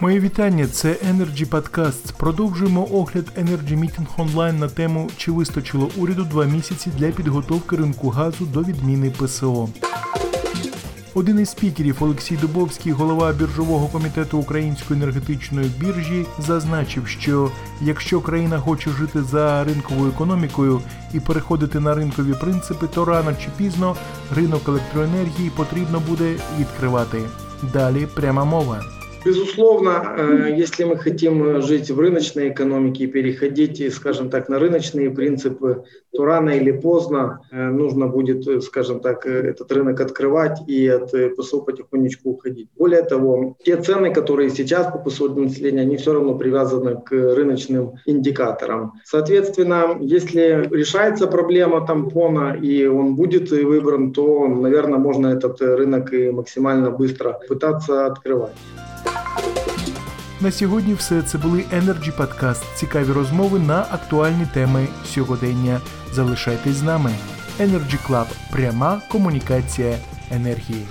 Мої вітання. Це Energy Podcast. Продовжуємо огляд Energy Meeting онлайн на тему, чи вистачило уряду два місяці для підготовки ринку газу до відміни ПСО. Один із спікерів Олексій Дубовський, голова біржового комітету Української енергетичної біржі, зазначив, що якщо країна хоче жити за ринковою економікою і переходити на ринкові принципи, то рано чи пізно ринок електроенергії потрібно буде відкривати. Далі пряма мова. Безусловно, э, если мы хотим жить в рыночной экономике и переходить, скажем так, на рыночные принципы, то рано или поздно э, нужно будет, э, скажем так, этот рынок открывать и от ПСО потихонечку уходить. Более того, те цены, которые сейчас по ПСО для населения, они все равно привязаны к рыночным индикаторам. Соответственно, если решается проблема тампона и он будет выбран, то, наверное, можно этот рынок и максимально быстро пытаться открывать. На сьогодні все це були Energy Podcast. Цікаві розмови на актуальні теми сьогодення. Залишайтесь з нами. Energy Club. пряма комунікація енергії.